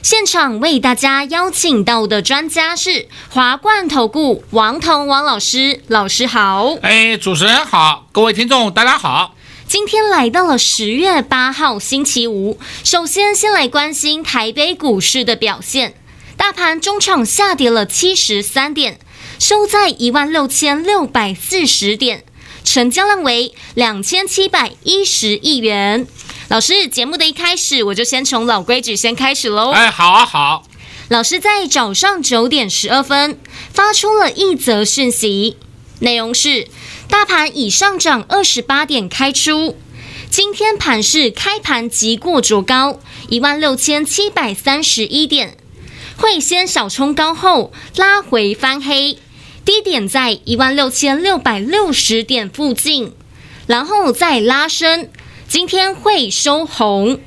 现场为大家邀请到的专家是华冠投顾王彤王老师，老师好。哎，主持人好，各位听众大家好。今天来到了十月八号星期五，首先先来关心台北股市的表现。大盘中场下跌了七十三点，收在一万六千六百四十点，成交量为两千七百一十亿元。老师，节目的一开始，我就先从老规矩先开始喽。哎，好啊，好。老师在早上九点十二分发出了一则讯息，内容是。大盘已上涨二十八点开出，今天盘市开盘即过卓高一万六千七百三十一点，会先小冲高后拉回翻黑，低点在一万六千六百六十点附近，然后再拉升，今天会收红，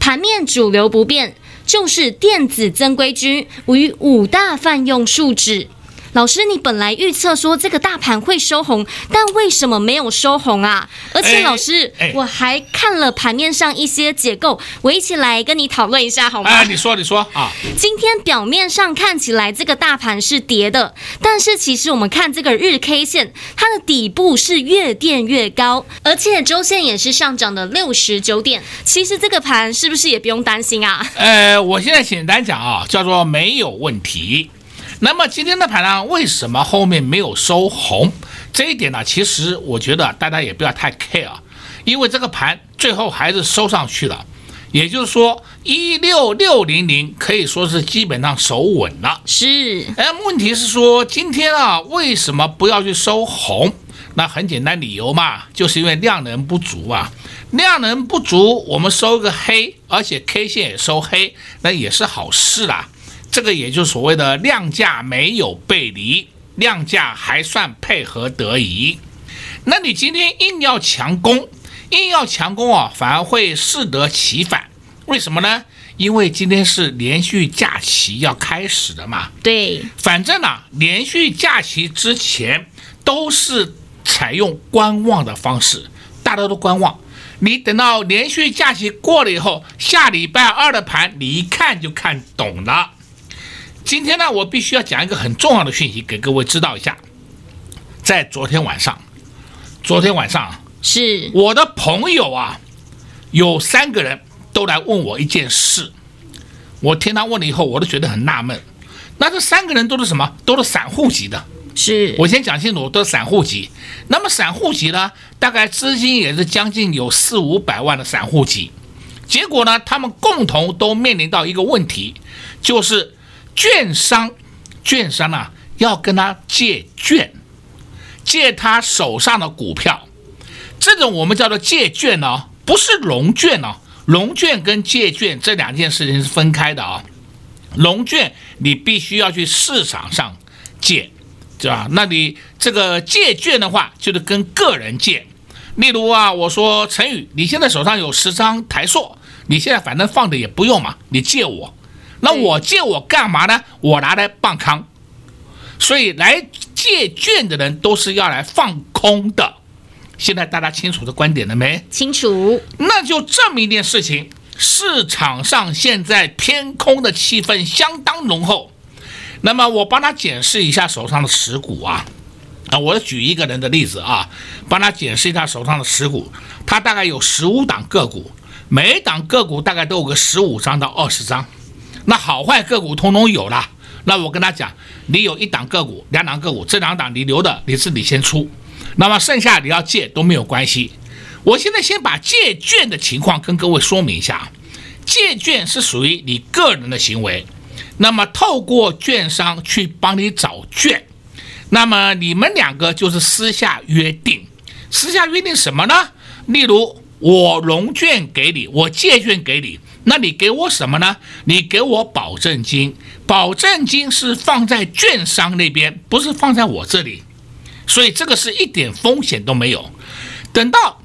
盘面主流不变，就是电子增规军与五大泛用数指。老师，你本来预测说这个大盘会收红，但为什么没有收红啊？而且老师，我还看了盘面上一些结构，我一起来跟你讨论一下好吗？哎，你说，你说啊。今天表面上看起来这个大盘是跌的，但是其实我们看这个日 K 线，它的底部是越垫越高，而且周线也是上涨的六十九点。其实这个盘是不是也不用担心啊？呃，我现在简单讲啊，叫做没有问题。那么今天的盘呢，为什么后面没有收红？这一点呢，其实我觉得大家也不要太 care，因为这个盘最后还是收上去了，也就是说一六六零零可以说是基本上守稳了。是，哎，问题是说今天啊，为什么不要去收红？那很简单，理由嘛，就是因为量能不足啊，量能不足，我们收个黑，而且 K 线也收黑，那也是好事啦。这个也就是所谓的量价没有背离，量价还算配合得宜。那你今天硬要强攻，硬要强攻啊，反而会适得其反。为什么呢？因为今天是连续假期要开始的嘛。对，反正呢、啊，连续假期之前都是采用观望的方式，大家都观望。你等到连续假期过了以后，下礼拜二的盘，你一看就看懂了。今天呢，我必须要讲一个很重要的讯息给各位知道一下。在昨天晚上，昨天晚上是我的朋友啊，有三个人都来问我一件事。我听他问了以后，我都觉得很纳闷。那这三个人都是什么？都是散户级的。是我先讲清楚，都是散户级。那么散户级呢，大概资金也是将近有四五百万的散户级。结果呢，他们共同都面临到一个问题，就是。券商，券商啊，要跟他借券，借他手上的股票，这种我们叫做借券呢、哦，不是融券哦。融券跟借券这两件事情是分开的啊、融券你必须要去市场上借，对吧？那你这个借券的话，就是跟个人借。例如啊，我说陈宇，你现在手上有十张台塑，你现在反正放着也不用嘛，你借我。那我借我干嘛呢？我拿来放空，所以来借券的人都是要来放空的。现在大家清楚这观点了没？清楚。那就证明一件事情：市场上现在偏空的气氛相当浓厚。那么我帮他检视一下手上的持股啊，啊，我举一个人的例子啊，帮他检视一下手上的持股，他大概有十五档个股，每一档个股大概都有个十五张到二十张。那好坏个股通通有了，那我跟他讲，你有一档个股、两档个股，这两档你留的，你自己先出，那么剩下你要借都没有关系。我现在先把借券的情况跟各位说明一下，借券是属于你个人的行为，那么透过券商去帮你找券，那么你们两个就是私下约定，私下约定什么呢？例如我融券给你，我借券给你。那你给我什么呢？你给我保证金，保证金是放在券商那边，不是放在我这里，所以这个是一点风险都没有。等到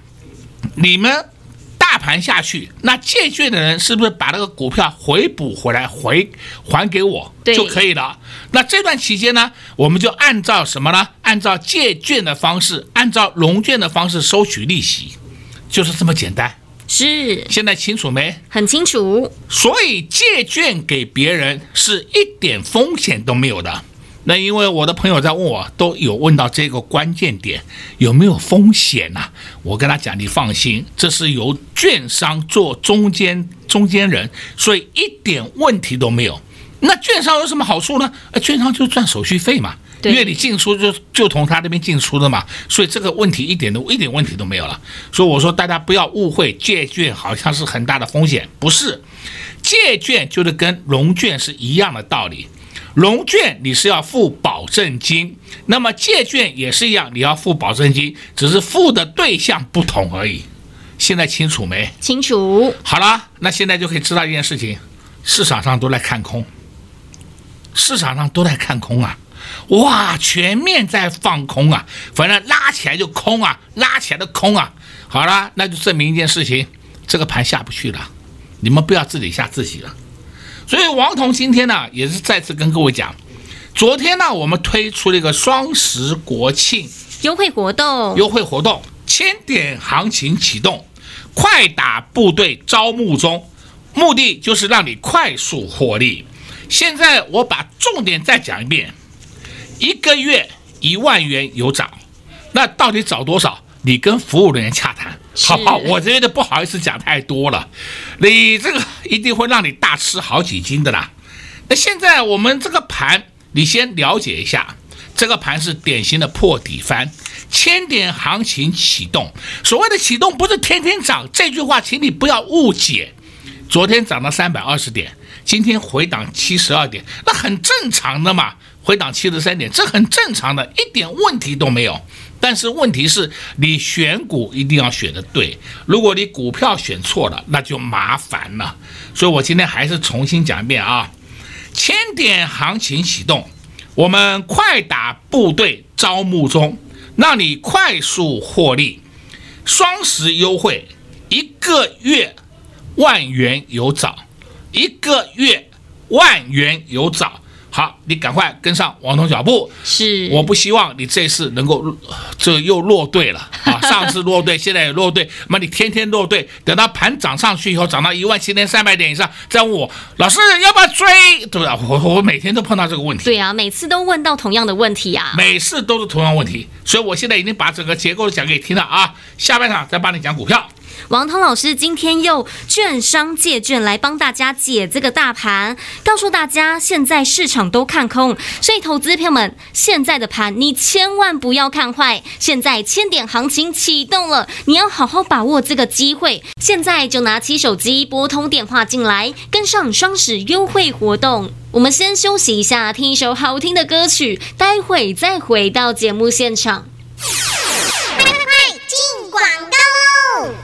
你们。大盘下去，那借券的人是不是把那个股票回补回来回还给我就可以了？那这段期间呢，我们就按照什么呢？按照借券的方式，按照融券的方式收取利息，就是这么简单。是，现在清楚没？很清楚。所以借券给别人是一点风险都没有的。那因为我的朋友在问我，都有问到这个关键点，有没有风险呐？我跟他讲，你放心，这是由券商做中间中间人，所以一点问题都没有。那券商有什么好处呢？呃，券商就赚手续费嘛，因为你进出就就从他那边进出的嘛，所以这个问题一点都一点问题都没有了。所以我说大家不要误会，借券好像是很大的风险，不是，借券就是跟融券是一样的道理。融券你是要付保证金，那么借券也是一样，你要付保证金，只是付的对象不同而已。现在清楚没？清楚。好了，那现在就可以知道一件事情：市场上都在看空，市场上都在看空啊！哇，全面在放空啊！反正拉起来就空啊，拉起来的空啊！好了，那就证明一件事情：这个盘下不去了。你们不要自己吓自己了。所以王彤今天呢，也是再次跟各位讲，昨天呢，我们推出了一个双十国庆优惠活动，优惠活动，千点行情启动，快打部队招募中，目的就是让你快速获利。现在我把重点再讲一遍，一个月一万元有涨，那到底涨多少？你跟服务人员洽谈。好不好？我这边都不好意思讲太多了，你这个一定会让你大吃好几斤的啦。那现在我们这个盘，你先了解一下，这个盘是典型的破底翻，千点行情启动。所谓的启动不是天天涨，这句话请你不要误解。昨天涨了三百二十点，今天回档七十二点，那很正常的嘛，回档七十三点，这很正常的，一点问题都没有。但是问题是，你选股一定要选的对。如果你股票选错了，那就麻烦了。所以我今天还是重新讲一遍啊，千点行情启动，我们快打部队招募中，让你快速获利。双十优惠，一个月万元有找，一个月万元有找。好，你赶快跟上王彤脚步。是，我不希望你这次能够这又落队了啊！上次落队，现在也落队，那么你天天落队，等到盘涨上去以后，涨到一万七千三百点以上，再问我老师要不要追，对不对？我我每天都碰到这个问题。对啊，每次都问到同样的问题啊。每次都是同样问题，所以我现在已经把整个结构讲给你听了啊，下半场再帮你讲股票。王涛老师今天用券商借券来帮大家解这个大盘，告诉大家现在市场都看空，所以投资朋友们，现在的盘你千万不要看坏。现在千点行情启动了，你要好好把握这个机会。现在就拿起手机拨通电话进来，跟上双十优惠活动。我们先休息一下，听一首好听的歌曲，待会再回到节目现场。快进广告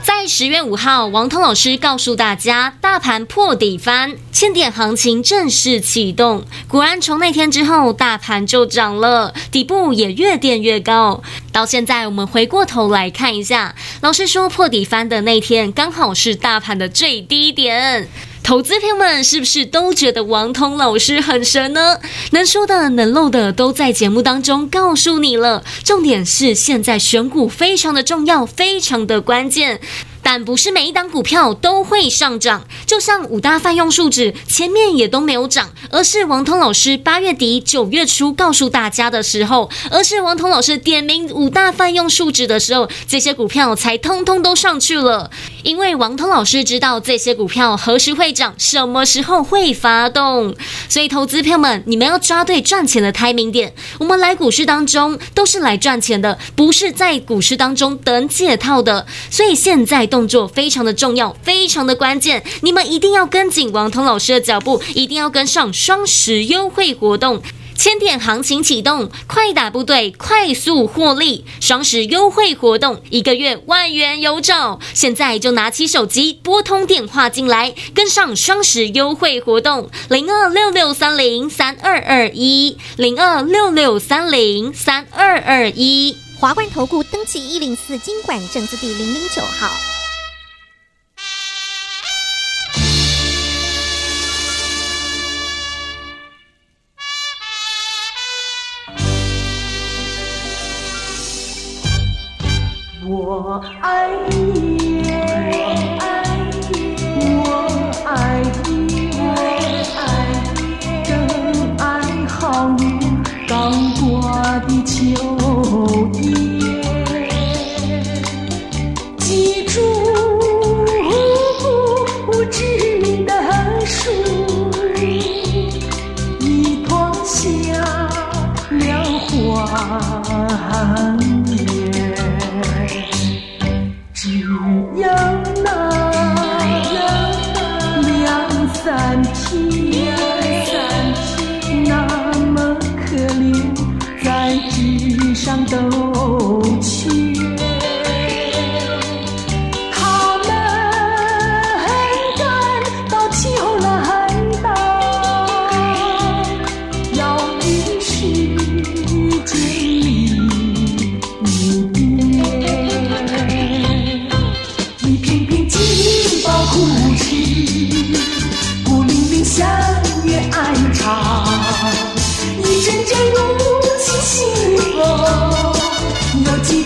在十月五号，王通老师告诉大家，大盘破底翻，千点行情正式启动。果然，从那天之后，大盘就涨了，底部也越垫越高。到现在，我们回过头来看一下，老师说破底翻的那天，刚好是大盘的最低点。投资朋友们是不是都觉得王通老师很神呢？能说的、能漏的都在节目当中告诉你了。重点是现在选股非常的重要，非常的关键。但不是每一档股票都会上涨，就像五大泛用数值前面也都没有涨，而是王通老师八月底九月初告诉大家的时候，而是王通老师点名五大泛用数值的时候，这些股票才通通都上去了。因为王通老师知道这些股票何时会涨，什么时候会发动，所以投资票们，你们要抓对赚钱的胎名点。我们来股市当中都是来赚钱的，不是在股市当中等解套的。所以现在动。动作非常的重要，非常的关键，你们一定要跟紧王通老师的脚步，一定要跟上双十优惠活动。千点行情启动，快打部队快速获利，双十优惠活动，一个月万元有找。现在就拿起手机拨通电话进来，跟上双十优惠活动，零二六六三零三二二一，零二六六三零三二二一。华冠投顾登记一零四金管证字第零零九号。我爱你，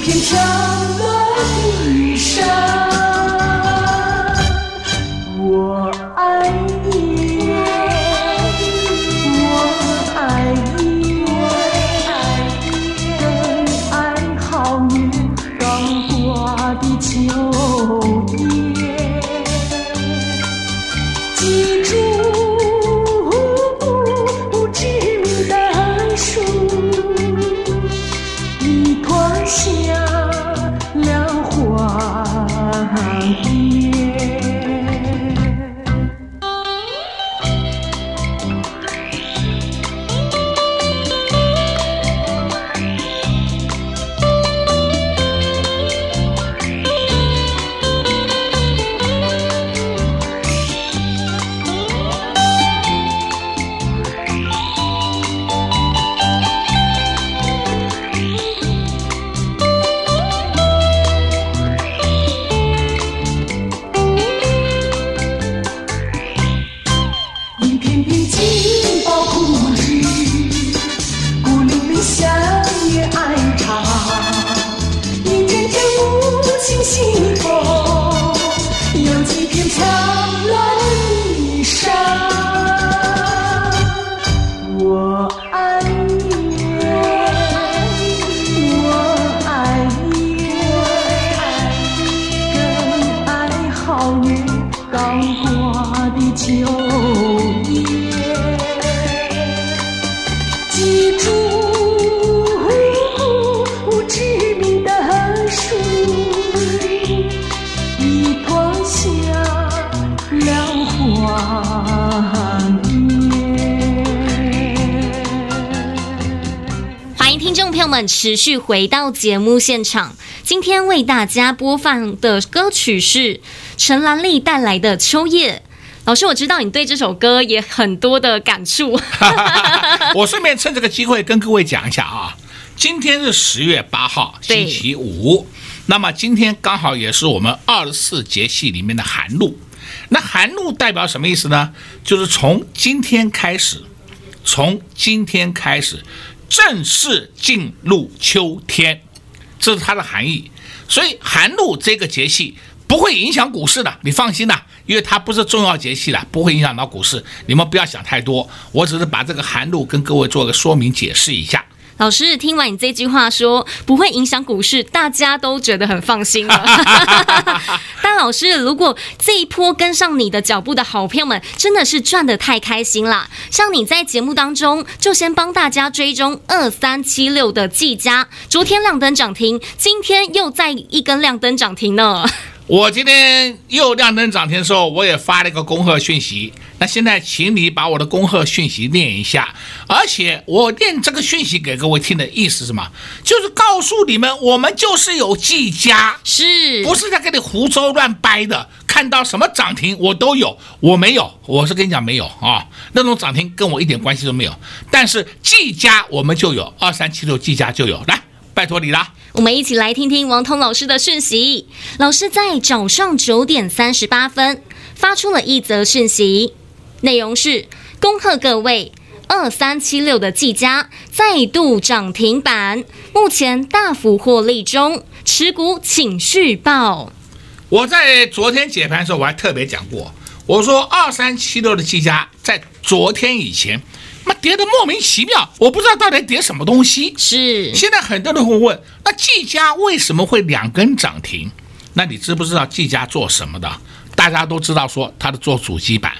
can 持续回到节目现场，今天为大家播放的歌曲是陈兰丽带来的《秋叶》。老师，我知道你对这首歌也很多的感触。我顺便趁这个机会跟各位讲一下啊，今天是十月八号，星期五。那么今天刚好也是我们二十四节气里面的寒露。那寒露代表什么意思呢？就是从今天开始，从今天开始。正式进入秋天，这是它的含义。所以寒露这个节气不会影响股市的，你放心呐，因为它不是重要节气的，不会影响到股市。你们不要想太多，我只是把这个寒露跟各位做个说明解释一下。老师听完你这句话说不会影响股市，大家都觉得很放心了。但老师，如果这一波跟上你的脚步的好朋友们，真的是赚的太开心啦。像你在节目当中就先帮大家追踪二三七六的技嘉，昨天亮灯涨停，今天又再一根亮灯涨停呢。我今天又亮灯涨停的时候，我也发了一个恭贺讯息。那现在，请你把我的恭贺讯息念一下。而且我念这个讯息给各位听的意思是什么？就是告诉你们，我们就是有技嘉，是不是在跟你胡诌乱掰的？看到什么涨停我都有，我没有，我是跟你讲没有啊，那种涨停跟我一点关系都没有。但是技嘉我们就有，二三七六技嘉就有，来，拜托你了。我们一起来听听王彤老师的讯息。老师在早上九点三十八分发出了一则讯息，内容是：恭贺各位，二三七六的技嘉再度涨停板，目前大幅获利中，持股请续报。我在昨天解盘的时候，我还特别讲过，我说二三七六的技嘉在昨天以前。那跌得莫名其妙，我不知道到底跌什么东西。是，现在很多人会问，那技嘉为什么会两根涨停？那你知不知道技嘉做什么的？大家都知道说它的做主机板，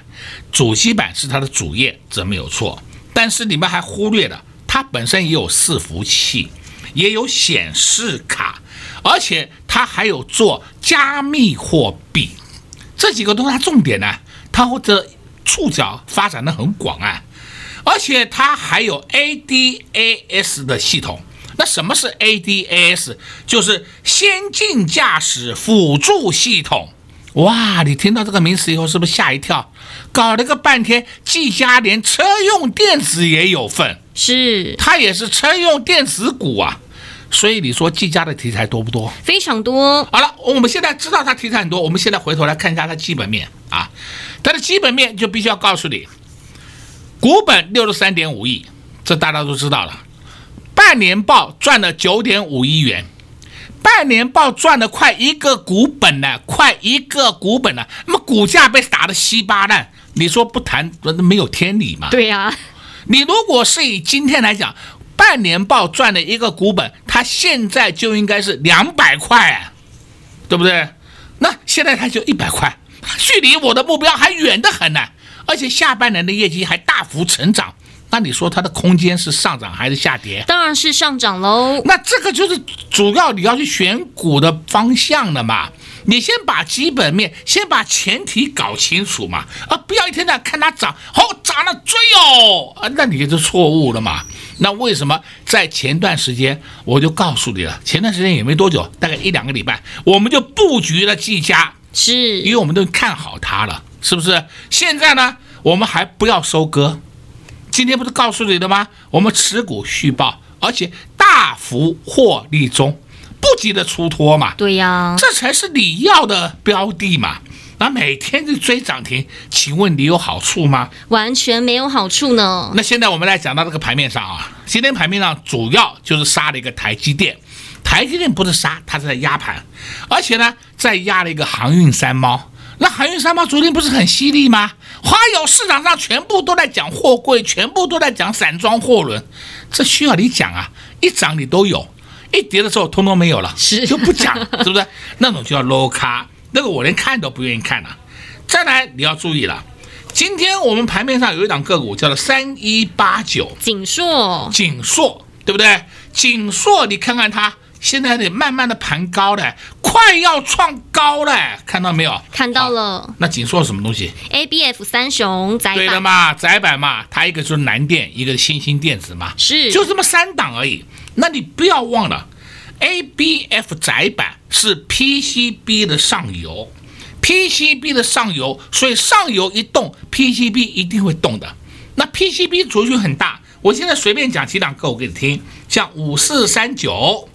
主机板是它的主业，这没有错。但是你们还忽略了，它本身也有伺服器，也有显示卡，而且它还有做加密货币，这几个都是它重点呢。它或者触角发展的很广啊。而且它还有 ADAS 的系统。那什么是 ADAS？就是先进驾驶辅助系统。哇，你听到这个名词以后是不是吓一跳？搞了个半天，技嘉连车用电子也有份，是它也是车用电子股啊。所以你说技嘉的题材多不多？非常多。好了，我们现在知道它题材很多，我们现在回头来看一下它基本面啊。它的基本面就必须要告诉你。股本六十三点五亿，这大家都知道了。半年报赚了九点五亿元，半年报赚了快一个股本了，快一个股本了。那么股价被打得稀巴烂，你说不谈没有天理吗？对呀、啊，你如果是以今天来讲，半年报赚了一个股本，它现在就应该是两百块，对不对？那现在它就一百块，距离我的目标还远得很呢。而且下半年的业绩还大幅成长，那你说它的空间是上涨还是下跌？当然是上涨喽。那这个就是主要你要去选股的方向了嘛。你先把基本面，先把前提搞清楚嘛，啊，不要一天到晚看它涨，好涨了追哦，啊，那你就错误了嘛。那为什么在前段时间我就告诉你了？前段时间也没多久，大概一两个礼拜，我们就布局了技嘉，是因为我们都看好它了。是不是？现在呢，我们还不要收割。今天不是告诉你的吗？我们持股续报，而且大幅获利中，不急着出脱嘛。对呀，这才是你要的标的嘛。那每天就追涨停，请问你有好处吗？完全没有好处呢。那现在我们来讲到这个盘面上啊，今天盘面上主要就是杀了一个台积电。台积电不是杀，它是在压盘，而且呢，再压了一个航运三猫。那海运三猫昨天不是很犀利吗？还有市场上全部都在讲货柜，全部都在讲散装货轮，这需要你讲啊？一涨你都有，一跌的时候通通没有了，是就不讲，是不是？那种叫 low 咖，那个我连看都不愿意看了。再来你要注意了，今天我们盘面上有一档个股叫做三一八九锦硕，锦硕对不对？锦硕你看看它。现在得慢慢的盘高了，快要创高了，看到没有？看到了。那紧缩什么东西？ABF 三雄窄板。对的嘛，窄板嘛，它一个就是南电，一个是新兴电子嘛，是，就这么三档而已。那你不要忘了，ABF 窄板是 PCB 的上游，PCB 的上游，所以上游一动，PCB 一定会动的。那 PCB 族群很大，我现在随便讲几档个股给你听，像五四三九。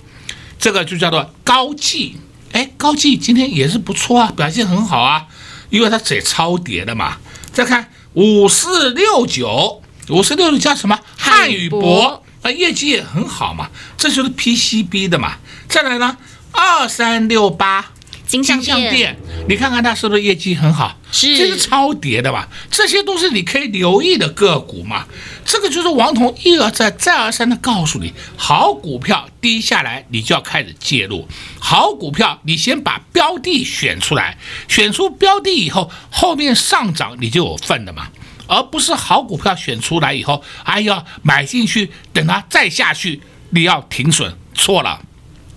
这个就叫做高技，哎，高技今天也是不错啊，表现很好啊，因为它也超跌的嘛。再看五四六九，五四六九叫什么？汉语博啊，业绩也很好嘛，这就是 PCB 的嘛。再来呢，二三六八。金像店，你看看它是不是业绩很好？是，这是超跌的吧？这些都是你可以留意的个股嘛。这个就是王彤一而再、再而三的告诉你，好股票低下来，你就要开始介入。好股票，你先把标的选出来，选出标的以后，后面上涨你就有份的嘛。而不是好股票选出来以后，哎呀，买进去，等它再下去，你要停损，错了，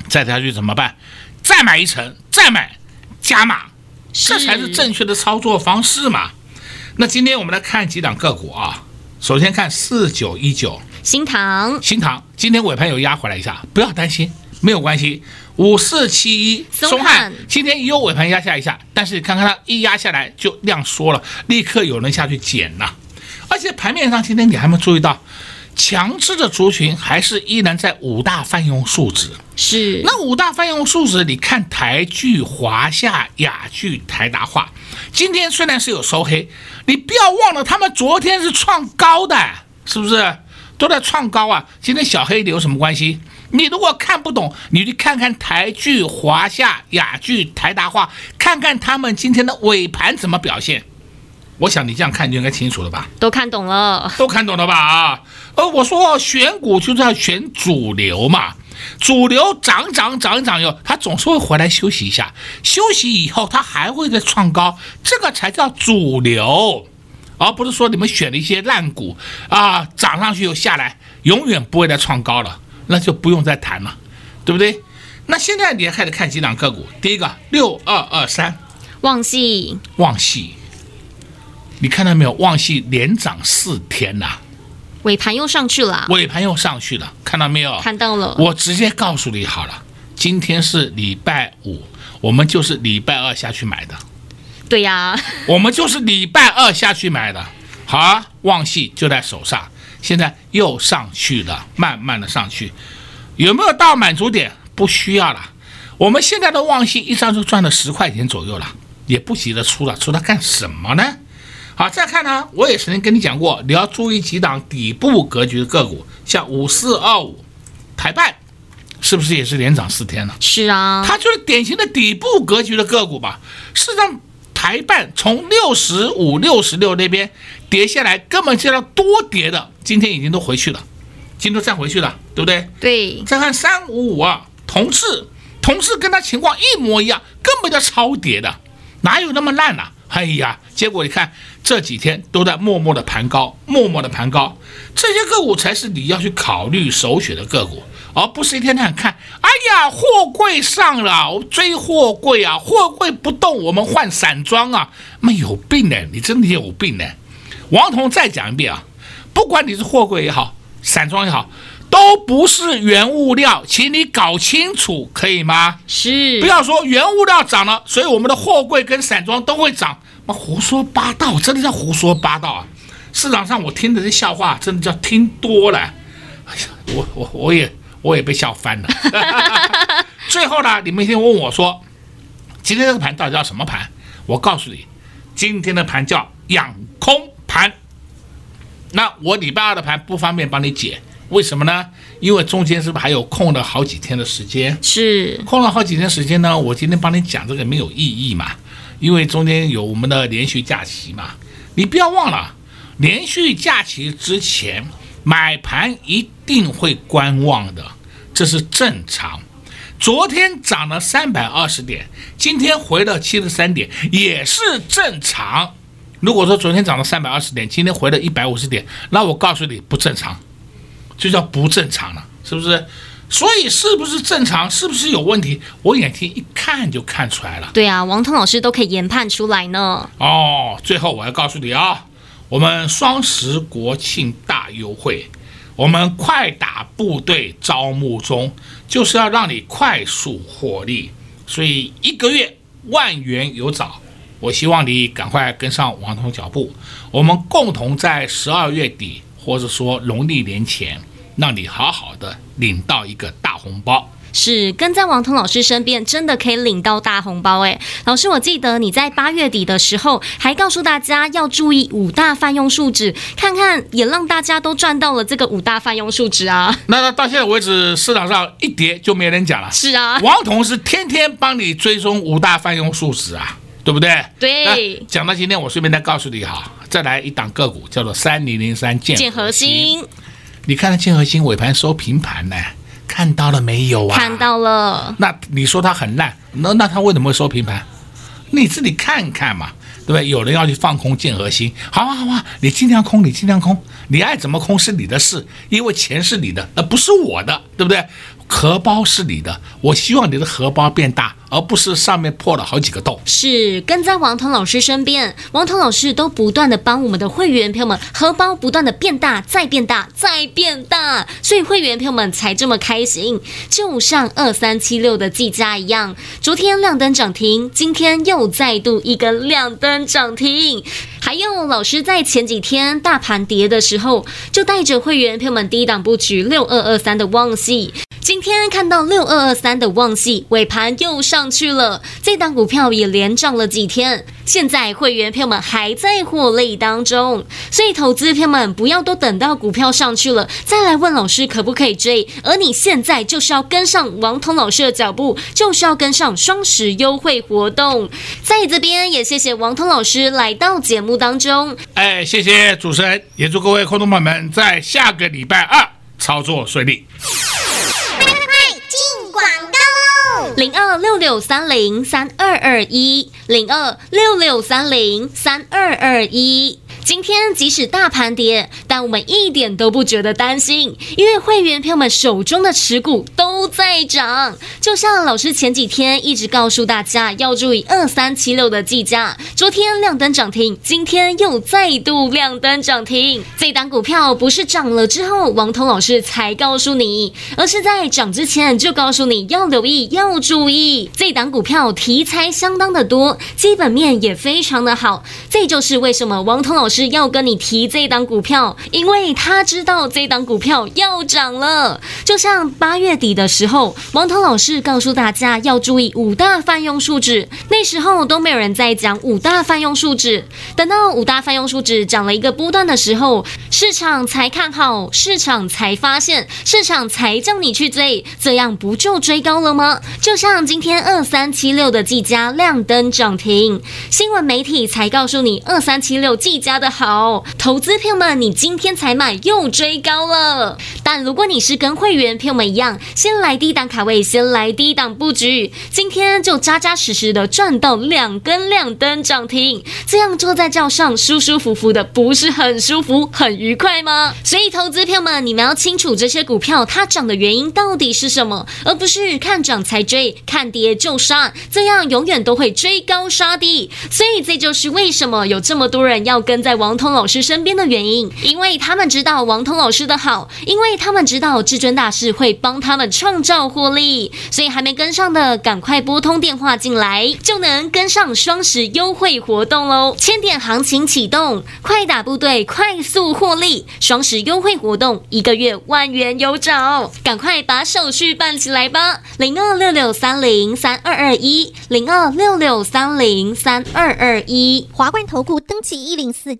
再下去怎么办？再买一层，再买，加码，这才是正确的操作方式嘛。那今天我们来看几档个股啊，首先看四九一九新塘新塘，今天尾盘有压回来一下，不要担心，没有关系。五四七一松汉今天也有尾盘压下一下，但是看看它一压下来就量缩了，立刻有人下去捡了。而且盘面上今天你还没有注意到，强势的族群还是依然在五大泛用数值。是那五大泛用数值，你看台剧、华夏、雅剧、台达化，今天虽然是有收黑，你不要忘了，他们昨天是创高的，是不是？都在创高啊！今天小黑的有什么关系？你如果看不懂，你去看看台剧、华夏、雅剧、台达化，看看他们今天的尾盘怎么表现。我想你这样看就应该清楚了吧？都看懂了，都看懂了吧？啊，呃，我说选股就是要选主流嘛，主流涨涨涨涨以后，它总是会回来休息一下，休息以后它还会再创高，这个才叫主流，而不是说你们选了一些烂股啊，涨上去又下来，永远不会再创高了，那就不用再谈了，对不对？那现在你也开始看几档个股，第一个六二二三，旺系旺系。你看到没有？旺系连涨四天呐、啊，尾盘又上去了，尾盘又上去了，看到没有？看到了。我直接告诉你好了，今天是礼拜五，我们就是礼拜二下去买的。对呀，我们就是礼拜二下去买的。好啊，旺系就在手上，现在又上去了，慢慢的上去，有没有到满足点？不需要了。我们现在的旺系一张就赚了十块钱左右了，也不急着出了，出它干什么呢？好，再看呢，我也曾经跟你讲过，你要注意几档底部格局的个股，像五四二五台办，是不是也是连涨四天了？是啊，它就是典型的底部格局的个股吧。事实上，台办从六十五、六十六那边跌下来，根本就要多跌的，今天已经都回去了，今天都站回去了，对不对？对。再看三五五二同致，同致跟它情况一模一样，根本就超跌的，哪有那么烂呢、啊？哎呀，结果你看这几天都在默默的盘高，默默的盘高，这些个股才是你要去考虑首选的个股，而不是一天天看。哎呀，货柜上了，我追货柜啊，货柜不动，我们换散装啊，没有病呢，你真的有病呢。王彤再讲一遍啊，不管你是货柜也好，散装也好，都不是原物料，请你搞清楚，可以吗？是，不要说原物料涨了，所以我们的货柜跟散装都会涨。胡说八道，真的叫胡说八道啊！市场上我听的这笑话，真的叫听多了。哎呀，我我我也我也被笑翻了。最后呢，你们先问我说，今天这个盘到底叫什么盘？我告诉你，今天的盘叫养空盘。那我礼拜二的盘不方便帮你解，为什么呢？因为中间是不是还有空了好几天的时间？是空了好几天时间呢？我今天帮你讲这个没有意义嘛？因为中间有我们的连续假期嘛，你不要忘了，连续假期之前买盘一定会观望的，这是正常。昨天涨了三百二十点，今天回了七十三点，也是正常。如果说昨天涨了三百二十点，今天回了一百五十点，那我告诉你不正常，就叫不正常了，是不是？所以是不是正常？是不是有问题？我眼睛一看就看出来了。对啊，王彤老师都可以研判出来呢。哦，最后我要告诉你啊，我们双十国庆大优惠，我们快打部队招募中，就是要让你快速获利。所以一个月万元有找，我希望你赶快跟上王彤脚步，我们共同在十二月底，或者说农历年前。让你好好的领到一个大红包，是跟在王彤老师身边，真的可以领到大红包诶。老师，我记得你在八月底的时候还告诉大家要注意五大泛用数值，看看也让大家都赚到了这个五大泛用数值啊。那那到现在为止，市场上一跌就没人讲了。是啊，王彤是天天帮你追踪五大泛用数值啊，对不对？对。讲到今天，我顺便再告诉你哈，再来一档个股叫做三零零三建建和兴。你看到建和兴尾盘收平盘呢，看到了没有啊？看到了。那你说它很烂，那那它为什么会收平盘？你自己看看嘛，对不对？有人要去放空建和兴，好啊好啊，你尽量空，你尽量空，你爱怎么空是你的事，因为钱是你的，那不是我的，对不对？荷包是你的，我希望你的荷包变大，而不是上面破了好几个洞。是跟在王彤老师身边，王彤老师都不断的帮我们的会员朋友们荷包不断的变大，再变大，再变大，所以会员朋友们才这么开心。就像二三七六的技嘉一样，昨天亮灯涨停，今天又再度一根亮灯涨停。还有老师在前几天大盘跌的时候，就带着会员朋友们低档布局六二二三的旺矽。今天看到六二二三的旺矽尾盘又上去了，这档股票也连涨了几天。现在会员朋友们还在获利当中，所以投资朋友们不要都等到股票上去了再来问老师可不可以追，而你现在就是要跟上王彤老师的脚步，就是要跟上双十优惠活动。在这边也谢谢王彤老师来到节目当中，哎，谢谢主持人，也祝各位观众朋友们在下个礼拜二操作顺利。零二六六三零三二二一，零二六六三零三二二一。今天即使大盘跌，但我们一点都不觉得担心，因为会员朋友们手中的持股都在涨。就像老师前几天一直告诉大家要注意二三七六的计价，昨天亮灯涨停，今天又再度亮灯涨停。这档股票不是涨了之后王彤老师才告诉你，而是在涨之前就告诉你要留意、要注意。这档股票题材相当的多，基本面也非常的好，这就是为什么王彤老师。是要跟你提这档股票，因为他知道这档股票要涨了。就像八月底的时候，王涛老师告诉大家要注意五大泛用数值，那时候都没有人在讲五大泛用数值。等到五大泛用数值涨了一个波段的时候，市场才看好，市场才发现，市场才叫你去追，这样不就追高了吗？就像今天二三七六的技嘉亮灯涨停，新闻媒体才告诉你二三七六技嘉的好，投资票们，你今天才买又追高了。但如果你是跟会员票们一样，先来低档卡位，先来低档布局，今天就扎扎实实的赚到两根亮灯涨停，这样坐在轿上舒舒服服的，不是很舒服、很愉快吗？所以投资票们，你们要清楚这些股票它涨的原因到底是什么，而不是看涨才追，看跌就杀，这样永远都会追高杀低。所以这就是为什么有这么多人要跟在。在王通老师身边的原因，因为他们知道王通老师的好，因为他们知道至尊大师会帮他们创造获利，所以还没跟上的，赶快拨通电话进来，就能跟上双十优惠活动喽！千点行情启动，快打部队，快速获利！双十优惠活动，一个月万元有找，赶快把手续办起来吧！零二六六三零三二二一，零二六六三零三二二一，华冠投顾登记一零四。